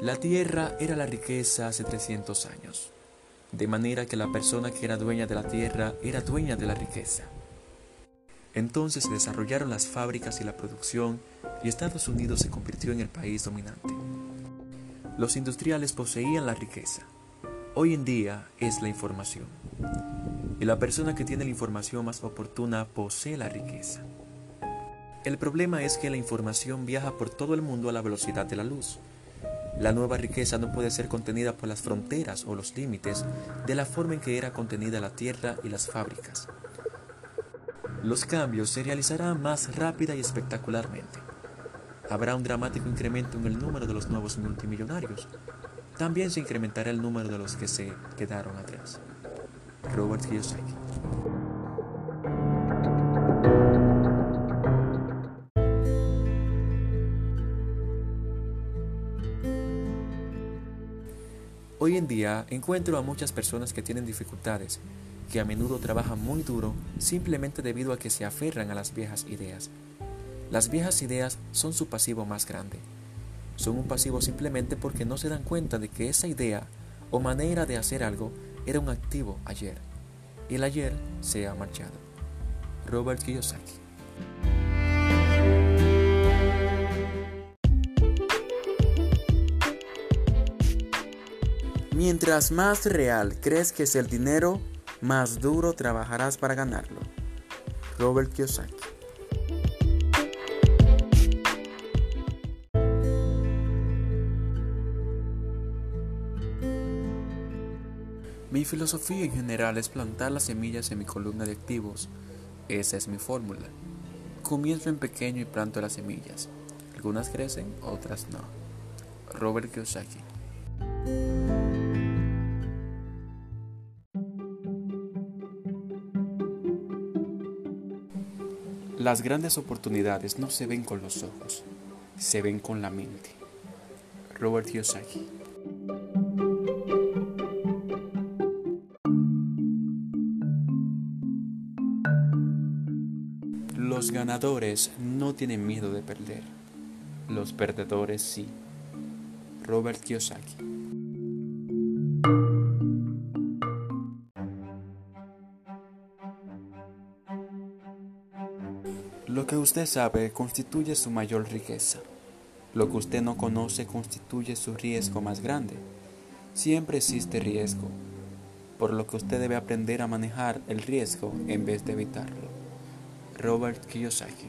La tierra era la riqueza hace 300 años, de manera que la persona que era dueña de la tierra era dueña de la riqueza. Entonces se desarrollaron las fábricas y la producción y Estados Unidos se convirtió en el país dominante. Los industriales poseían la riqueza. Hoy en día es la información. Y la persona que tiene la información más oportuna posee la riqueza. El problema es que la información viaja por todo el mundo a la velocidad de la luz. La nueva riqueza no puede ser contenida por las fronteras o los límites de la forma en que era contenida la tierra y las fábricas. Los cambios se realizarán más rápida y espectacularmente. Habrá un dramático incremento en el número de los nuevos multimillonarios. También se incrementará el número de los que se quedaron atrás. Robert Kiyosaki. Hoy en día encuentro a muchas personas que tienen dificultades, que a menudo trabajan muy duro simplemente debido a que se aferran a las viejas ideas. Las viejas ideas son su pasivo más grande. Son un pasivo simplemente porque no se dan cuenta de que esa idea o manera de hacer algo era un activo ayer. Y el ayer se ha marchado. Robert Kiyosaki. Mientras más real crees que es el dinero, más duro trabajarás para ganarlo. Robert Kiyosaki. Mi filosofía en general es plantar las semillas en mi columna de activos. Esa es mi fórmula. Comienzo en pequeño y planto las semillas. Algunas crecen, otras no. Robert Kiyosaki. Las grandes oportunidades no se ven con los ojos, se ven con la mente. Robert Kiyosaki. Los ganadores no tienen miedo de perder. Los perdedores sí. Robert Kiyosaki. Lo que usted sabe constituye su mayor riqueza. Lo que usted no conoce constituye su riesgo más grande. Siempre existe riesgo, por lo que usted debe aprender a manejar el riesgo en vez de evitarlo. Robert Kiyosaki